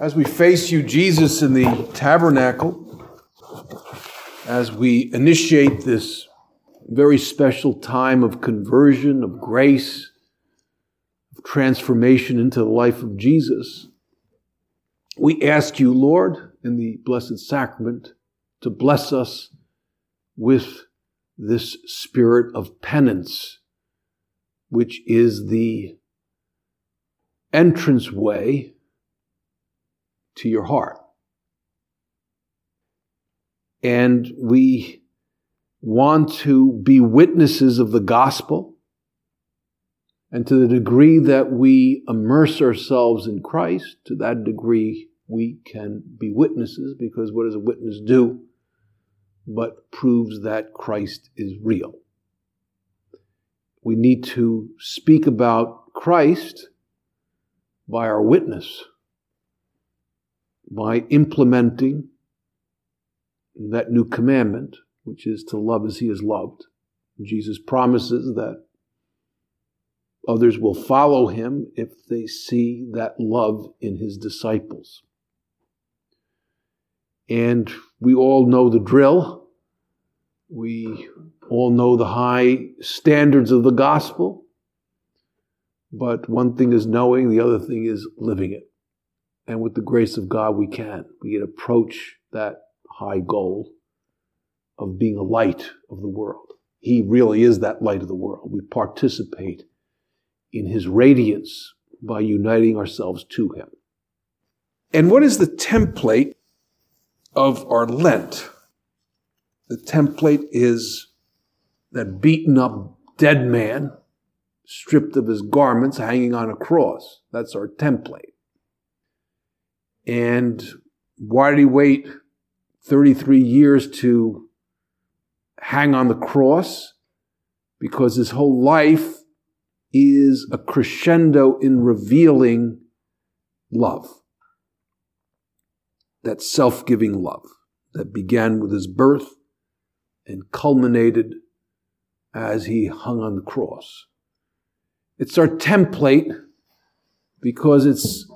As we face you, Jesus, in the tabernacle, as we initiate this very special time of conversion, of grace, of transformation into the life of Jesus, we ask you, Lord, in the Blessed Sacrament, to bless us with this spirit of penance, which is the entrance way to your heart. And we want to be witnesses of the gospel. And to the degree that we immerse ourselves in Christ, to that degree we can be witnesses because what does a witness do? But proves that Christ is real. We need to speak about Christ by our witness by implementing that new commandment, which is to love as he is loved. Jesus promises that others will follow him if they see that love in his disciples. And we all know the drill. We all know the high standards of the gospel. But one thing is knowing, the other thing is living it. And with the grace of God, we can. We can approach that high goal of being a light of the world. He really is that light of the world. We participate in his radiance by uniting ourselves to him. And what is the template of our Lent? The template is that beaten up dead man, stripped of his garments, hanging on a cross. That's our template. And why did he wait 33 years to hang on the cross? Because his whole life is a crescendo in revealing love. That self giving love that began with his birth and culminated as he hung on the cross. It's our template because it's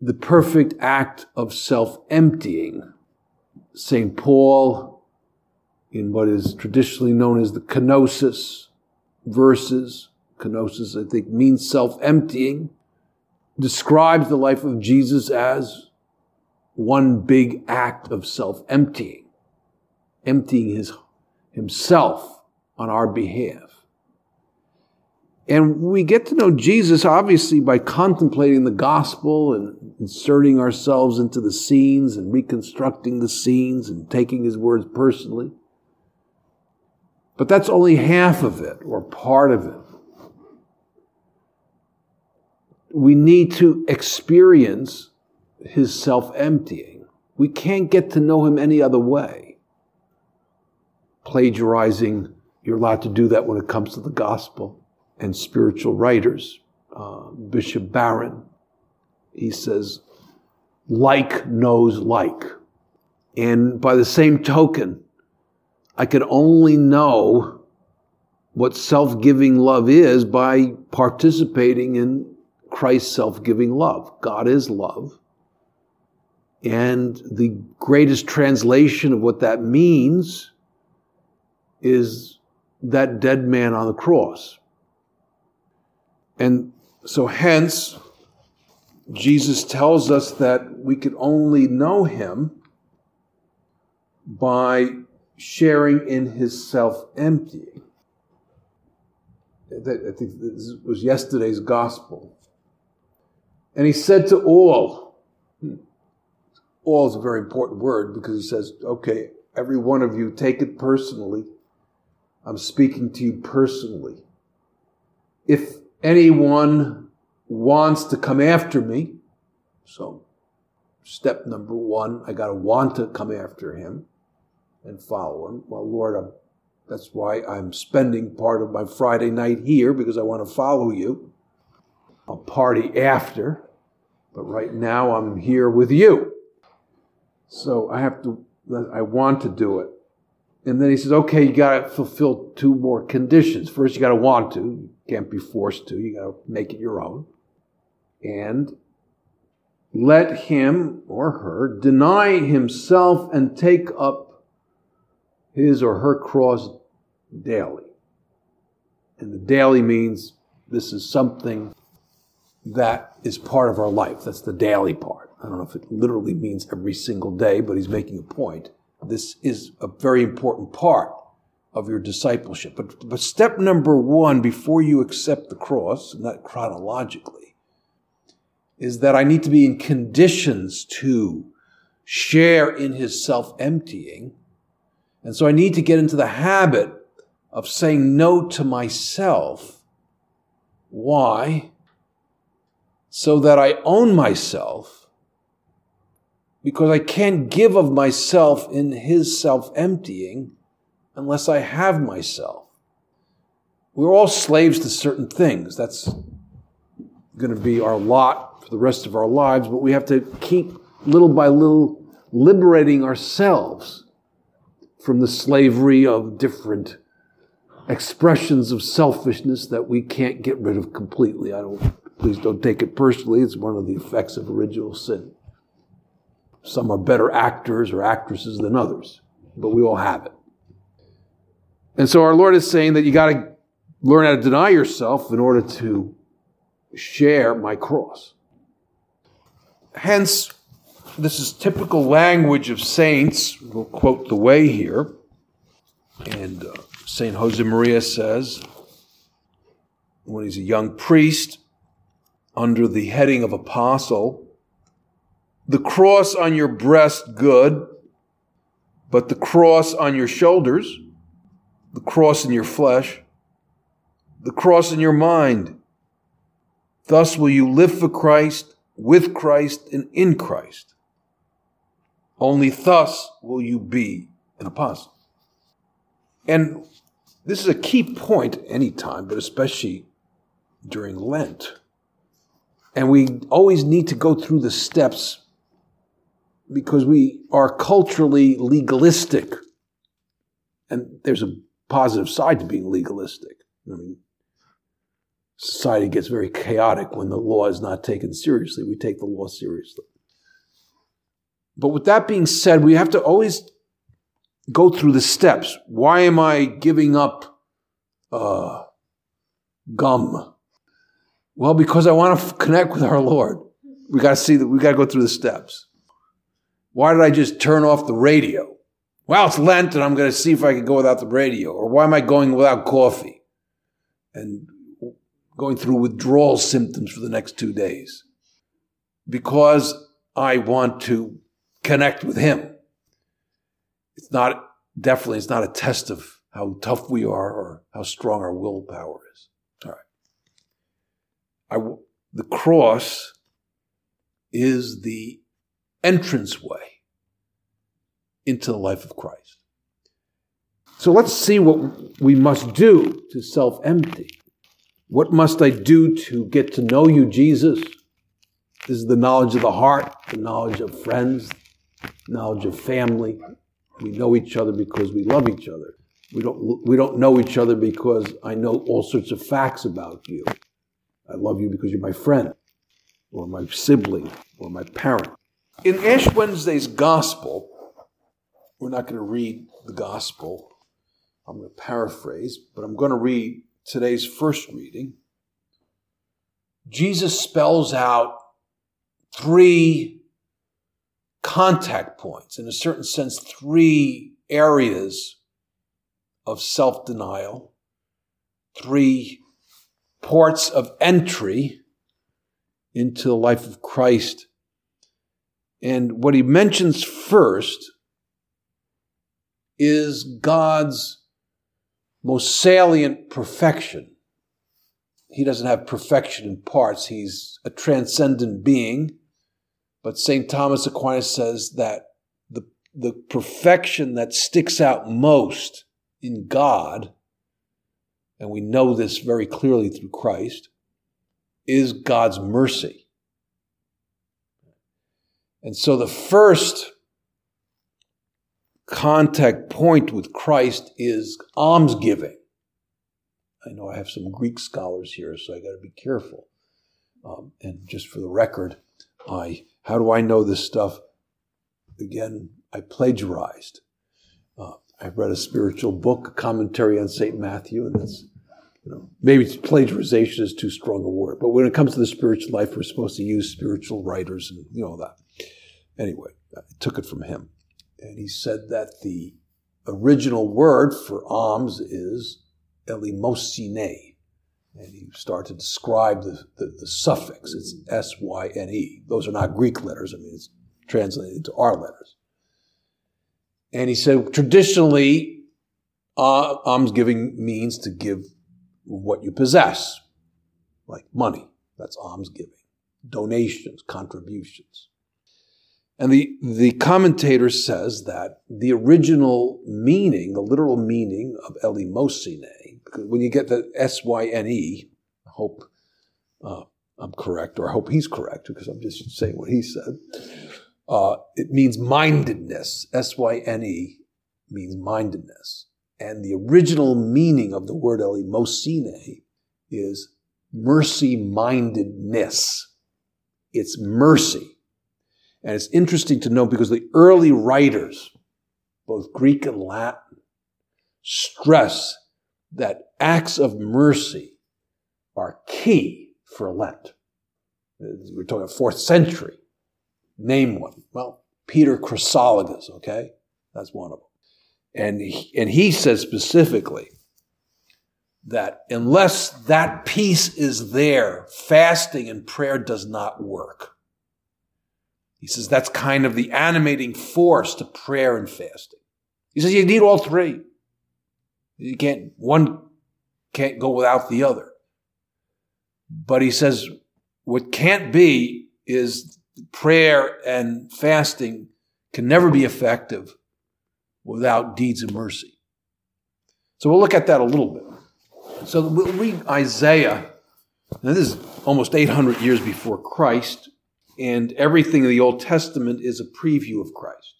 the perfect act of self emptying. St. Paul, in what is traditionally known as the kenosis verses, kenosis, I think, means self emptying, describes the life of Jesus as one big act of self emptying, emptying his, himself on our behalf. And we get to know Jesus obviously by contemplating the gospel and inserting ourselves into the scenes and reconstructing the scenes and taking his words personally. But that's only half of it or part of it. We need to experience his self emptying. We can't get to know him any other way. Plagiarizing, you're allowed to do that when it comes to the gospel and spiritual writers. Uh, Bishop Barron, he says, like knows like. And by the same token, I could only know what self giving love is by participating in Christ's self giving love. God is love. And the greatest translation of what that means is that dead man on the cross. And so, hence, Jesus tells us that we could only know him by sharing in his self emptying. I think this was yesterday's gospel. And he said to all, hmm, all is a very important word because he says, okay, every one of you take it personally. I'm speaking to you personally. If anyone wants to come after me, so step number one, I got to want to come after him and follow him. Well, Lord, I'm, that's why I'm spending part of my Friday night here because I want to follow you. I'll party after, but right now I'm here with you. So I have to, I want to do it. And then he says, okay, you got to fulfill two more conditions. First, you got to want to. You can't be forced to. You got to make it your own. And let him or her deny himself and take up his or her cross daily. And the daily means this is something that is part of our life. That's the daily part. I don't know if it literally means every single day, but he's making a point. This is a very important part of your discipleship. But, but step number one before you accept the cross, not chronologically, is that I need to be in conditions to share in his self emptying. And so I need to get into the habit of saying no to myself. Why? So that I own myself because I can't give of myself in his self emptying unless I have myself. We're all slaves to certain things. That's going to be our lot for the rest of our lives, but we have to keep little by little liberating ourselves from the slavery of different expressions of selfishness that we can't get rid of completely. I don't, please don't take it personally. It's one of the effects of original sin. Some are better actors or actresses than others, but we all have it. And so our Lord is saying that you got to learn how to deny yourself in order to share my cross. Hence, this is typical language of saints. We'll quote the way here. And uh, St. Josemaria says, when he's a young priest, under the heading of apostle, the cross on your breast, good, but the cross on your shoulders, the cross in your flesh, the cross in your mind. Thus will you live for Christ, with Christ, and in Christ. Only thus will you be an apostle. And this is a key point anytime, but especially during Lent. And we always need to go through the steps because we are culturally legalistic. And there's a positive side to being legalistic. I mean, society gets very chaotic when the law is not taken seriously. We take the law seriously. But with that being said, we have to always go through the steps. Why am I giving up uh, gum? Well, because I want to connect with our Lord. We got to see that we got to go through the steps. Why did I just turn off the radio? Well, it's Lent and I'm going to see if I can go without the radio. Or why am I going without coffee? And going through withdrawal symptoms for the next two days. Because I want to connect with Him. It's not, definitely, it's not a test of how tough we are or how strong our willpower is. All right. I, the cross is the entranceway into the life of Christ. So let's see what we must do to self empty. What must I do to get to know you, Jesus? This is the knowledge of the heart, the knowledge of friends, knowledge of family. We know each other because we love each other. We don't, we don't know each other because I know all sorts of facts about you. I love you because you're my friend, or my sibling, or my parent. In Ash Wednesday's gospel, we're not going to read the gospel. I'm going to paraphrase, but I'm going to read today's first reading. Jesus spells out three contact points, in a certain sense, three areas of self denial, three ports of entry into the life of Christ. And what he mentions first is God's most salient perfection. He doesn't have perfection in parts. He's a transcendent being, But St. Thomas Aquinas says that the, the perfection that sticks out most in God, and we know this very clearly through Christ, is God's mercy. And so the first contact point with Christ is almsgiving. I know I have some Greek scholars here, so I got to be careful. Um, and just for the record, I how do I know this stuff? Again, I plagiarized. Uh, I read a spiritual book, a commentary on Saint Matthew, and that's you know maybe plagiarization is too strong a word, but when it comes to the spiritual life, we're supposed to use spiritual writers and you know that. Anyway, I took it from him, and he said that the original word for alms is eleemosyne. And he started to describe the, the, the suffix. It's S Y N E. Those are not Greek letters. I mean, it's translated into our letters. And he said, traditionally, uh, almsgiving means to give what you possess, like money. That's almsgiving. Donations, contributions. And the, the commentator says that the original meaning, the literal meaning of because when you get the S Y N E, I hope uh, I'm correct, or I hope he's correct, because I'm just saying what he said. Uh, it means mindedness. S Y N E means mindedness. And the original meaning of the word eleemosyne is mercy mindedness. It's mercy. And it's interesting to note because the early writers, both Greek and Latin, stress that acts of mercy are key for Lent. We're talking fourth century. Name one. Well, Peter Chrysologus, okay? That's one of them. And he, and he says specifically that unless that piece is there, fasting and prayer does not work. He says that's kind of the animating force to prayer and fasting. He says you need all three. You can't, one can't go without the other. But he says what can't be is prayer and fasting can never be effective without deeds of mercy. So we'll look at that a little bit. So we'll read Isaiah. Now, this is almost 800 years before Christ and everything in the Old Testament is a preview of Christ.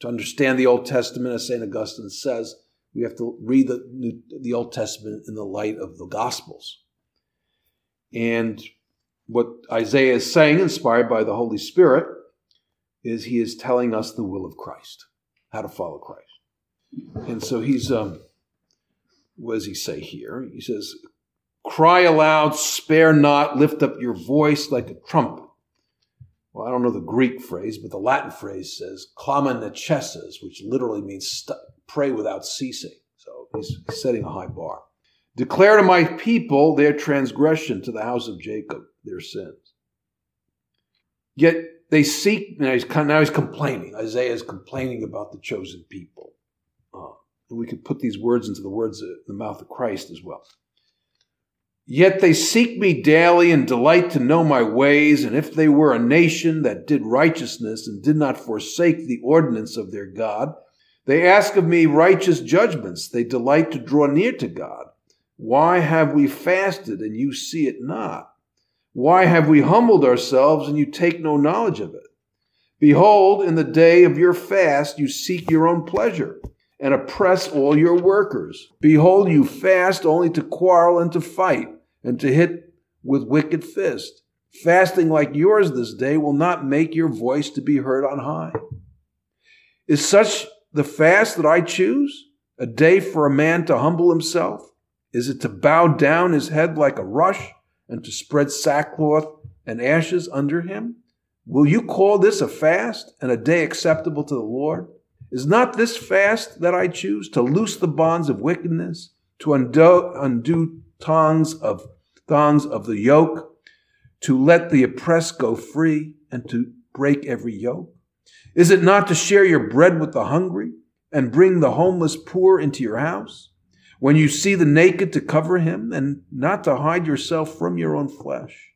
To understand the Old Testament, as St. Augustine says, we have to read the, New, the Old Testament in the light of the Gospels. And what Isaiah is saying, inspired by the Holy Spirit, is he is telling us the will of Christ, how to follow Christ. And so he's, um, what does he say here? He says, Cry aloud, spare not, lift up your voice like a trumpet well, I don't know the Greek phrase, but the Latin phrase says clama ne cesses, which literally means st- pray without ceasing. So he's setting a high bar. Declare to my people their transgression, to the house of Jacob their sins. Yet they seek, now he's, now he's complaining. Isaiah is complaining about the chosen people. Uh, and we could put these words into the words in the mouth of Christ as well. Yet they seek me daily and delight to know my ways. And if they were a nation that did righteousness and did not forsake the ordinance of their God, they ask of me righteous judgments. They delight to draw near to God. Why have we fasted and you see it not? Why have we humbled ourselves and you take no knowledge of it? Behold, in the day of your fast, you seek your own pleasure and oppress all your workers. Behold, you fast only to quarrel and to fight and to hit with wicked fist. Fasting like yours this day will not make your voice to be heard on high. Is such the fast that I choose? A day for a man to humble himself? Is it to bow down his head like a rush and to spread sackcloth and ashes under him? Will you call this a fast and a day acceptable to the Lord? Is not this fast that I choose to loose the bonds of wickedness, to undo, undo tongues of thongs of the yoke, to let the oppressed go free, and to break every yoke? Is it not to share your bread with the hungry and bring the homeless poor into your house? When you see the naked to cover him and not to hide yourself from your own flesh?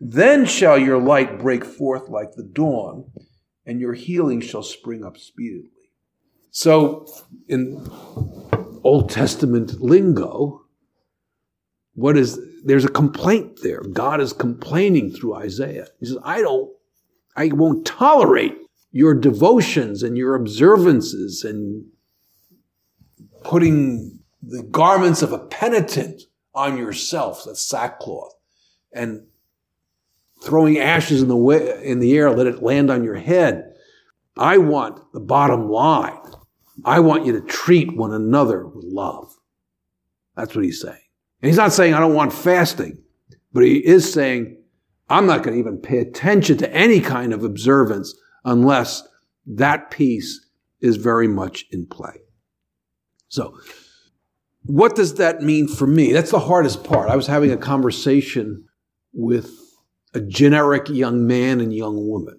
Then shall your light break forth like the dawn, and your healing shall spring up speedily. So, in Old Testament lingo, what is there's a complaint there. God is complaining through Isaiah. He says, I don't, I won't tolerate your devotions and your observances and putting the garments of a penitent on yourself, that's sackcloth, and throwing ashes in the, way, in the air, let it land on your head. I want the bottom line. I want you to treat one another with love. That's what he's saying. And he's not saying I don't want fasting, but he is saying I'm not going to even pay attention to any kind of observance unless that piece is very much in play. So, what does that mean for me? That's the hardest part. I was having a conversation with a generic young man and young woman.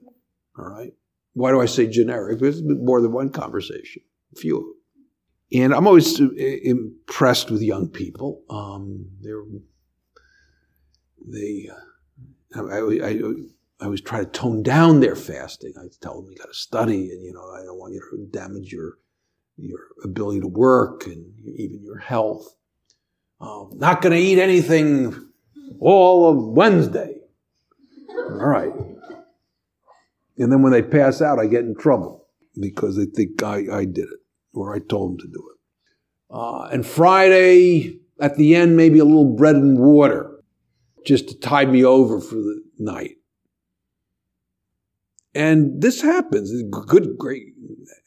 All right. Why do I say generic? It's more than one conversation, few. And I'm always uh, impressed with young people. Um, they're, they, uh, I, I, I, always try to tone down their fasting. I tell them you got to study, and you know I don't want you to damage your your ability to work and even your health. Um, not going to eat anything all of Wednesday. All right. And then when they pass out, I get in trouble because they think I, I did it or I told them to do it. Uh, and Friday, at the end, maybe a little bread and water just to tide me over for the night. And this happens. Good, great,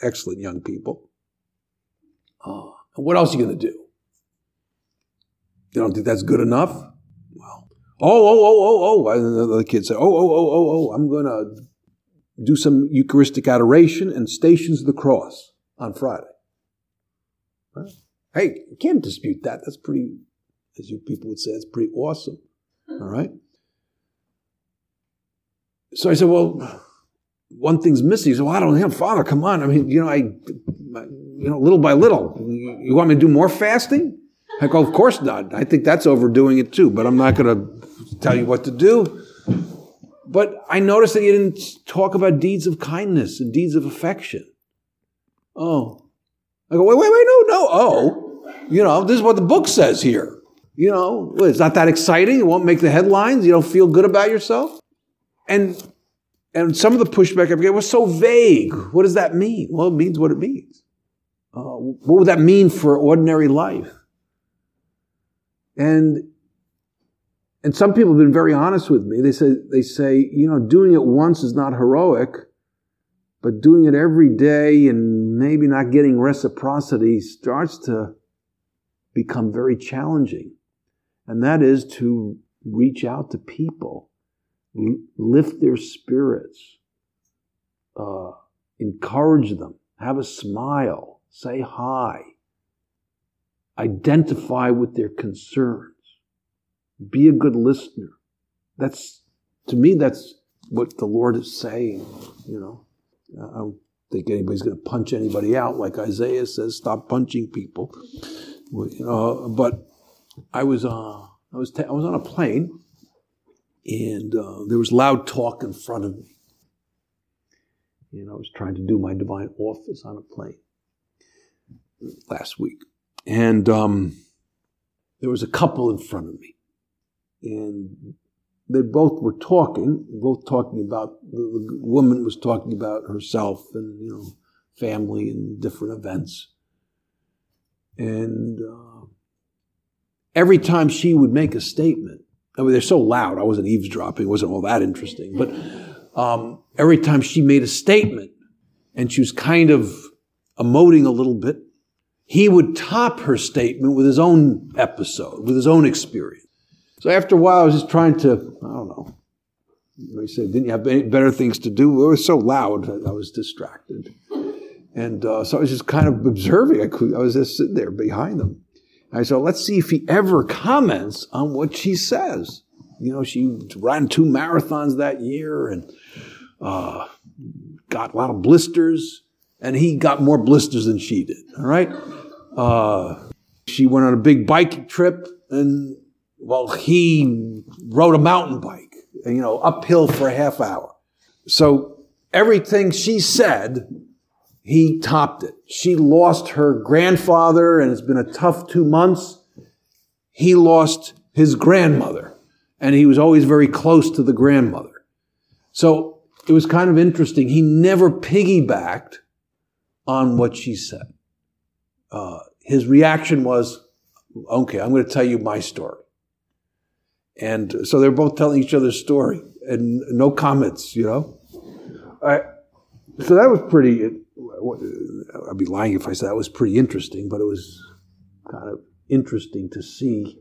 excellent young people. Uh, what else are you going to do? You don't think that's good enough? Well, oh, oh, oh, oh, oh. The kids say, oh, oh, oh, oh, oh, I'm going to do some Eucharistic adoration and stations of the cross on Friday. Right? Hey, you can't dispute that. That's pretty, as you people would say, it's pretty awesome. All right? So I said, well, one thing's missing. He said, well, I don't know. Father, come on. I mean, you know, I, you know, little by little. You want me to do more fasting? I go, of course not. I think that's overdoing it too, but I'm not going to tell you what to do. But I noticed that you didn't talk about deeds of kindness and deeds of affection. Oh. I go, wait, wait, wait, no, no. Oh, you know, this is what the book says here. You know, it's not that exciting. It won't make the headlines. You don't feel good about yourself. And and some of the pushback I get was so vague. What does that mean? Well, it means what it means. Uh, what would that mean for ordinary life? And and some people have been very honest with me. They say they say you know doing it once is not heroic, but doing it every day and maybe not getting reciprocity starts to become very challenging. And that is to reach out to people lift their spirits, uh, encourage them, have a smile, say hi, identify with their concerns, be a good listener. That's, to me, that's what the Lord is saying, you know. I don't think anybody's going to punch anybody out like Isaiah says, stop punching people. You know, but I was, uh, I was, ta- I was on a plane and uh, there was loud talk in front of me. And I was trying to do my divine office on a plane last week. And um, there was a couple in front of me. And they both were talking, both talking about, the, woman was talking about herself and, you know, family and different events. And uh, every time she would make a statement, I mean, they're so loud. I wasn't eavesdropping. It wasn't all that interesting. But um, every time she made a statement and she was kind of emoting a little bit, he would top her statement with his own episode, with his own experience. So after a while, I was just trying to, I don't know. He said, didn't you have any better things to do? It was so loud, I was distracted. And uh, so I was just kind of observing. I, could, I was just sitting there behind them. I said, let's see if he ever comments on what she says. You know, she ran two marathons that year and uh, got a lot of blisters, and he got more blisters than she did. All right. Uh, she went on a big biking trip, and well, he rode a mountain bike, you know, uphill for a half hour. So everything she said, he topped it. She lost her grandfather and it's been a tough two months. He lost his grandmother and he was always very close to the grandmother. So it was kind of interesting. He never piggybacked on what she said. Uh, his reaction was, okay, I'm going to tell you my story. And so they're both telling each other's story and no comments, you know. I, so that was pretty, I'd be lying if I said that was pretty interesting, but it was kind of interesting to see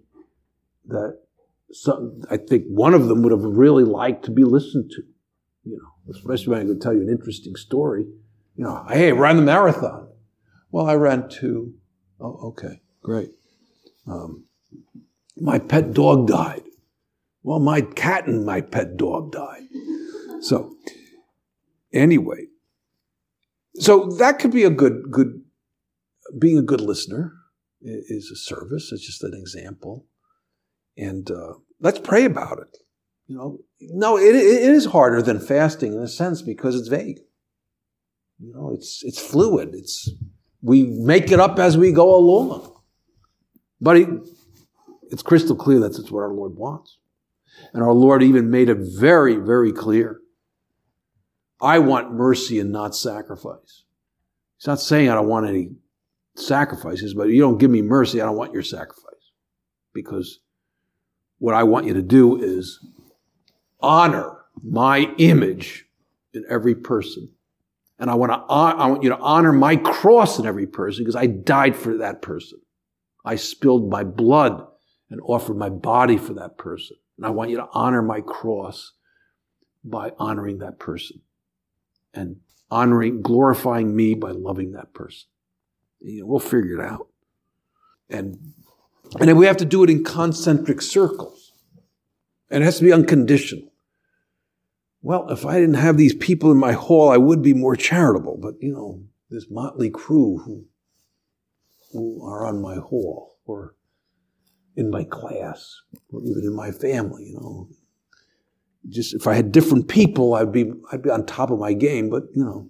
that some, I think one of them would have really liked to be listened to, you know, especially when I could tell you an interesting story. You know, hey, I ran the marathon. Well, I ran two. Oh, okay, great. Um, my pet dog died. Well, my cat and my pet dog died. So, anyway, so that could be a good, good, being a good listener is a service. It's just an example. And uh, let's pray about it. You know, no, it, it is harder than fasting in a sense because it's vague. You know, it's it's fluid. It's we make it up as we go along. But he, it's crystal clear that's what our Lord wants. And our Lord even made it very, very clear. I want mercy and not sacrifice. He's not saying I don't want any sacrifices, but you don't give me mercy, I don't want your sacrifice. Because what I want you to do is honor my image in every person. And I want to uh, I want you to honor my cross in every person because I died for that person. I spilled my blood and offered my body for that person. And I want you to honor my cross by honoring that person and honoring, glorifying me by loving that person. You know, we'll figure it out. And, and then we have to do it in concentric circles. And it has to be unconditional. Well, if I didn't have these people in my hall, I would be more charitable. But, you know, this motley crew who, who are on my hall or in my class or even in my family, you know. Just if I had different people, I'd be I'd be on top of my game, but you know,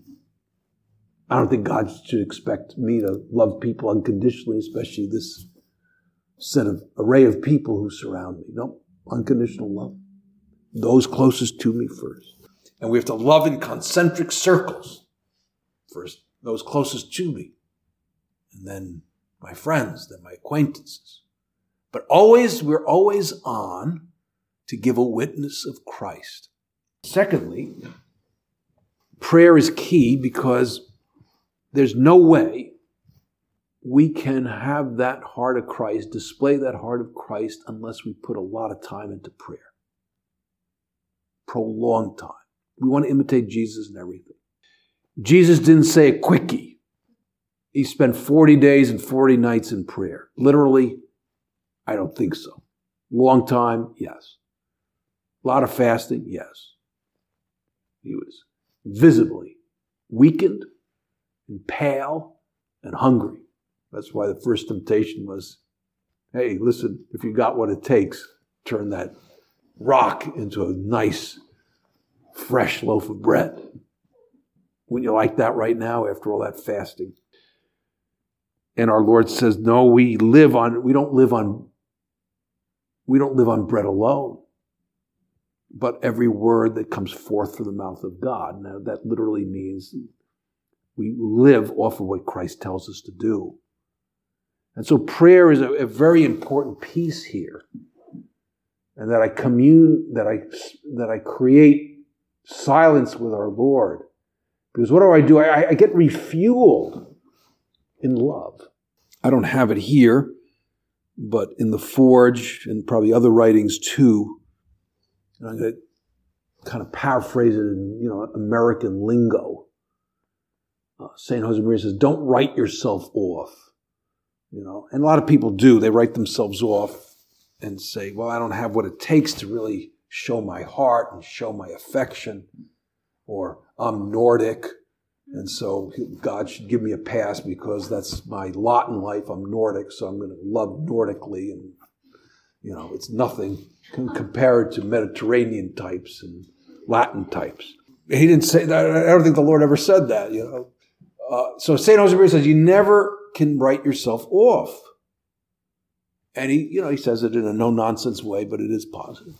I don't think God should expect me to love people unconditionally, especially this set of array of people who surround me. No, unconditional love. Those closest to me first. And we have to love in concentric circles. First, those closest to me. And then my friends, then my acquaintances. But always, we're always on to give a witness of Christ. Secondly, prayer is key because there's no way we can have that heart of Christ, display that heart of Christ, unless we put a lot of time into prayer. Prolonged time. We want to imitate Jesus in everything. Jesus didn't say a quickie. He spent 40 days and 40 nights in prayer. Literally, I don't think so. Long time, yes. A lot of fasting, yes. He was visibly weakened and pale and hungry. That's why the first temptation was hey, listen, if you got what it takes, turn that rock into a nice, fresh loaf of bread. Wouldn't you like that right now after all that fasting? And our Lord says, no, we live on, we don't live on we don't live on bread alone, but every word that comes forth from the mouth of God. Now, that literally means we live off of what Christ tells us to do. And so prayer is a, a very important piece here. And that I commune, that I, that I create silence with our Lord. Because what do I do? I, I get refueled in love. I don't have it here, but in the Forge and probably other writings too. And I'm going to kind of paraphrase it in you know American lingo. Uh, Saint Josemaria says, "Don't write yourself off." You know, and a lot of people do. They write themselves off and say, "Well, I don't have what it takes to really show my heart and show my affection," or "I'm Nordic." And so God should give me a pass because that's my lot in life. I'm Nordic, so I'm going to love Nordically. And, You know, it's nothing compared to Mediterranean types and Latin types. He didn't say that. I don't think the Lord ever said that, you know. Uh, so St. Joseph says, you never can write yourself off. And he, you know, he says it in a no nonsense way, but it is positive.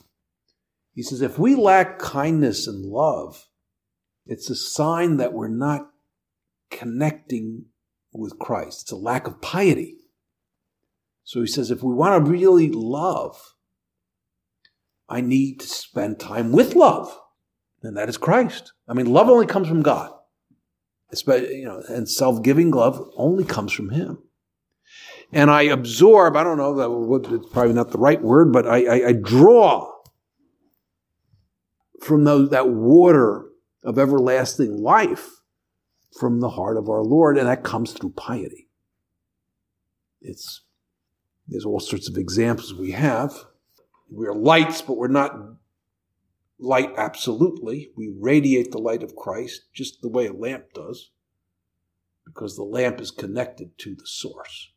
He says, if we lack kindness and love, it's a sign that we're not connecting with Christ. It's a lack of piety. So he says, if we want to really love, I need to spend time with love. And that is Christ. I mean, love only comes from God. You know, and self-giving love only comes from Him. And I absorb, I don't know, that it's probably not the right word, but I, I, I draw from those, that water of everlasting life from the heart of our Lord, and that comes through piety. It's there's all sorts of examples we have. We're lights, but we're not light absolutely. We radiate the light of Christ just the way a lamp does, because the lamp is connected to the source.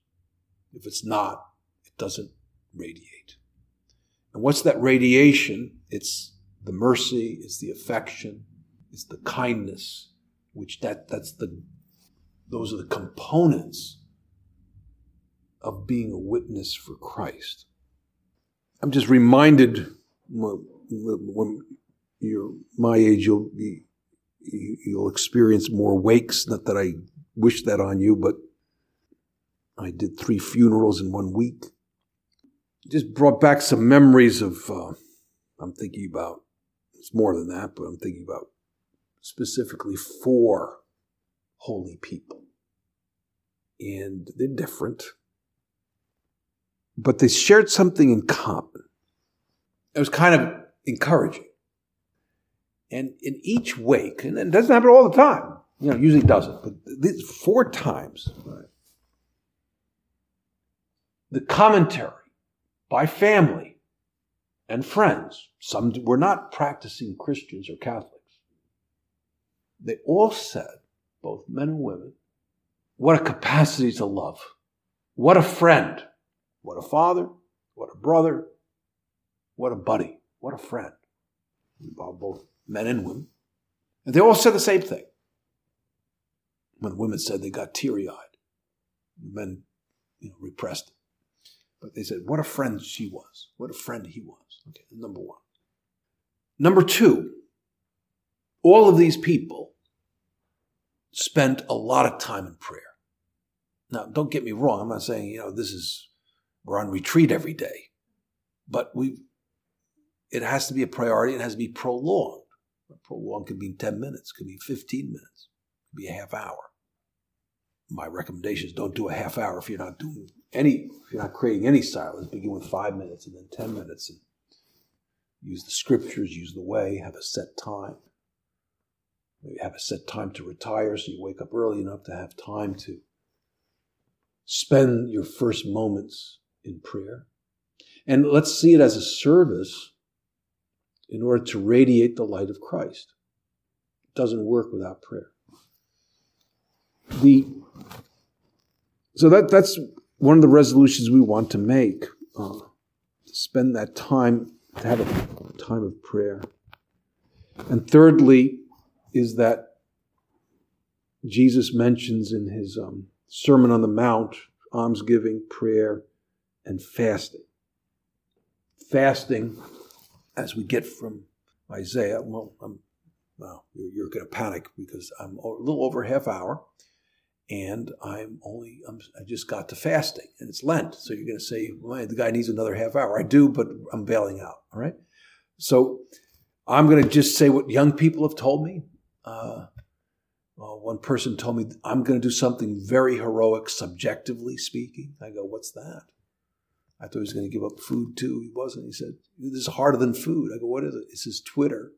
If it's not, it doesn't radiate. And what's that radiation? It's the mercy, it's the affection, it's the kindness, which that that's the those are the components of being a witness for Christ. I'm just reminded when you're my age, you'll be you'll experience more wakes. Not that I wish that on you, but I did three funerals in one week. Just brought back some memories of. Uh, I'm thinking about. It's more than that, but I'm thinking about specifically four holy people. And they're different, but they shared something in common. It was kind of encouraging. And in each wake, and it doesn't happen all the time, you know, usually doesn't, but these four times, the commentary by family and friends, some were not practicing Christians or Catholics, they all said, both men and women, what a capacity to love. What a friend. What a father. What a brother. What a buddy. What a friend. Both men and women. And they all said the same thing. When women said they got teary eyed, men you know, repressed it. But they said, what a friend she was. What a friend he was. Okay, number one. Number two, all of these people spent a lot of time in prayer. Now, don't get me wrong. I'm not saying, you know, this is, we're on retreat every day, but we, it has to be a priority. It has to be prolonged. Prolonged could be 10 minutes, could be 15 minutes, could be a half hour. My recommendation is don't do a half hour if you're not doing any, if you're not creating any silence. Begin with five minutes and then 10 minutes and use the scriptures, use the way, have a set time. Have a set time to retire so you wake up early enough to have time to spend your first moments in prayer. And let's see it as a service in order to radiate the light of Christ. It doesn't work without prayer. The, so that, that's one of the resolutions we want to make. Uh, to spend that time, to have a time of prayer. And thirdly, is that Jesus mentions in his um, Sermon on the Mount almsgiving, prayer, and fasting. Fasting, as we get from Isaiah, well, I'm, well you're, going to panic because I'm a little over half hour and I'm only I'm, i just got to fasting and it's Lent, so you're going to say, well, the guy needs another half hour. I do, but I'm bailing out. All right, so I'm going to just say what young people have told me. Uh, well, one person told me, I'm going to do something very heroic, subjectively speaking. I go, What's that? I thought he was going to give up food too. He wasn't. He said, This is harder than food. I go, What is it? It says Twitter.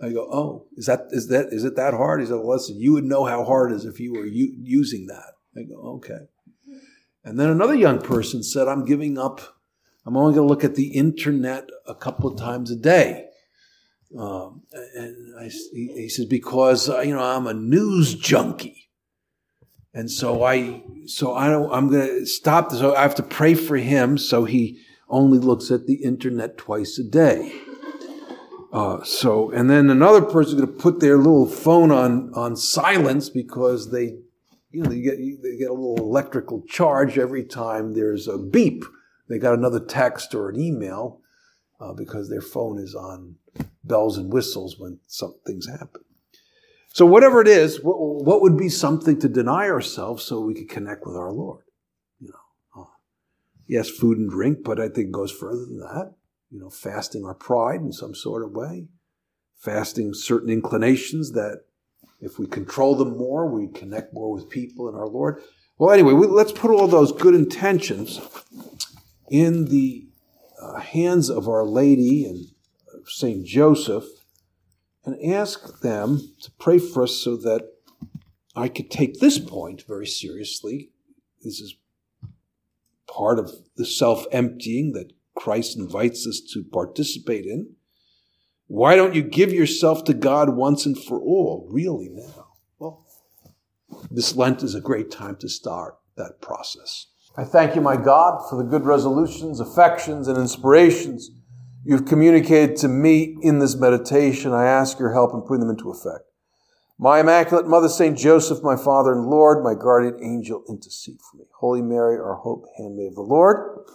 I go, Oh, is that is that is it that hard? He said, Well, listen, you would know how hard it is if you were u- using that. I go, Okay. And then another young person said, I'm giving up. I'm only going to look at the internet a couple of times a day. Um, and I, he, he says, because, uh, you know, I'm a news junkie. And so I, so I don't, I'm going to stop. So I have to pray for him. So he only looks at the internet twice a day. Uh, so, and then another person is going to put their little phone on, on silence because they, you know, they get, they get a little electrical charge every time there's a beep. They got another text or an email uh, because their phone is on bells and whistles when some things happen. So, whatever it is, what, what would be something to deny ourselves so we could connect with our Lord? You know, uh, yes, food and drink, but I think it goes further than that. You know, fasting our pride in some sort of way, fasting certain inclinations that if we control them more, we connect more with people and our Lord. Well, anyway, we, let's put all those good intentions in the uh, hands of Our Lady and St. Joseph and ask them to pray for us so that I could take this point very seriously. This is part of the self emptying that Christ invites us to participate in. Why don't you give yourself to God once and for all, really now? Well, this Lent is a great time to start that process. I thank you, my God, for the good resolutions, affections, and inspirations you've communicated to me in this meditation. I ask your help in putting them into effect. My Immaculate Mother, St. Joseph, my Father and Lord, my guardian angel, intercede for me. Holy Mary, our hope, handmaid of the Lord.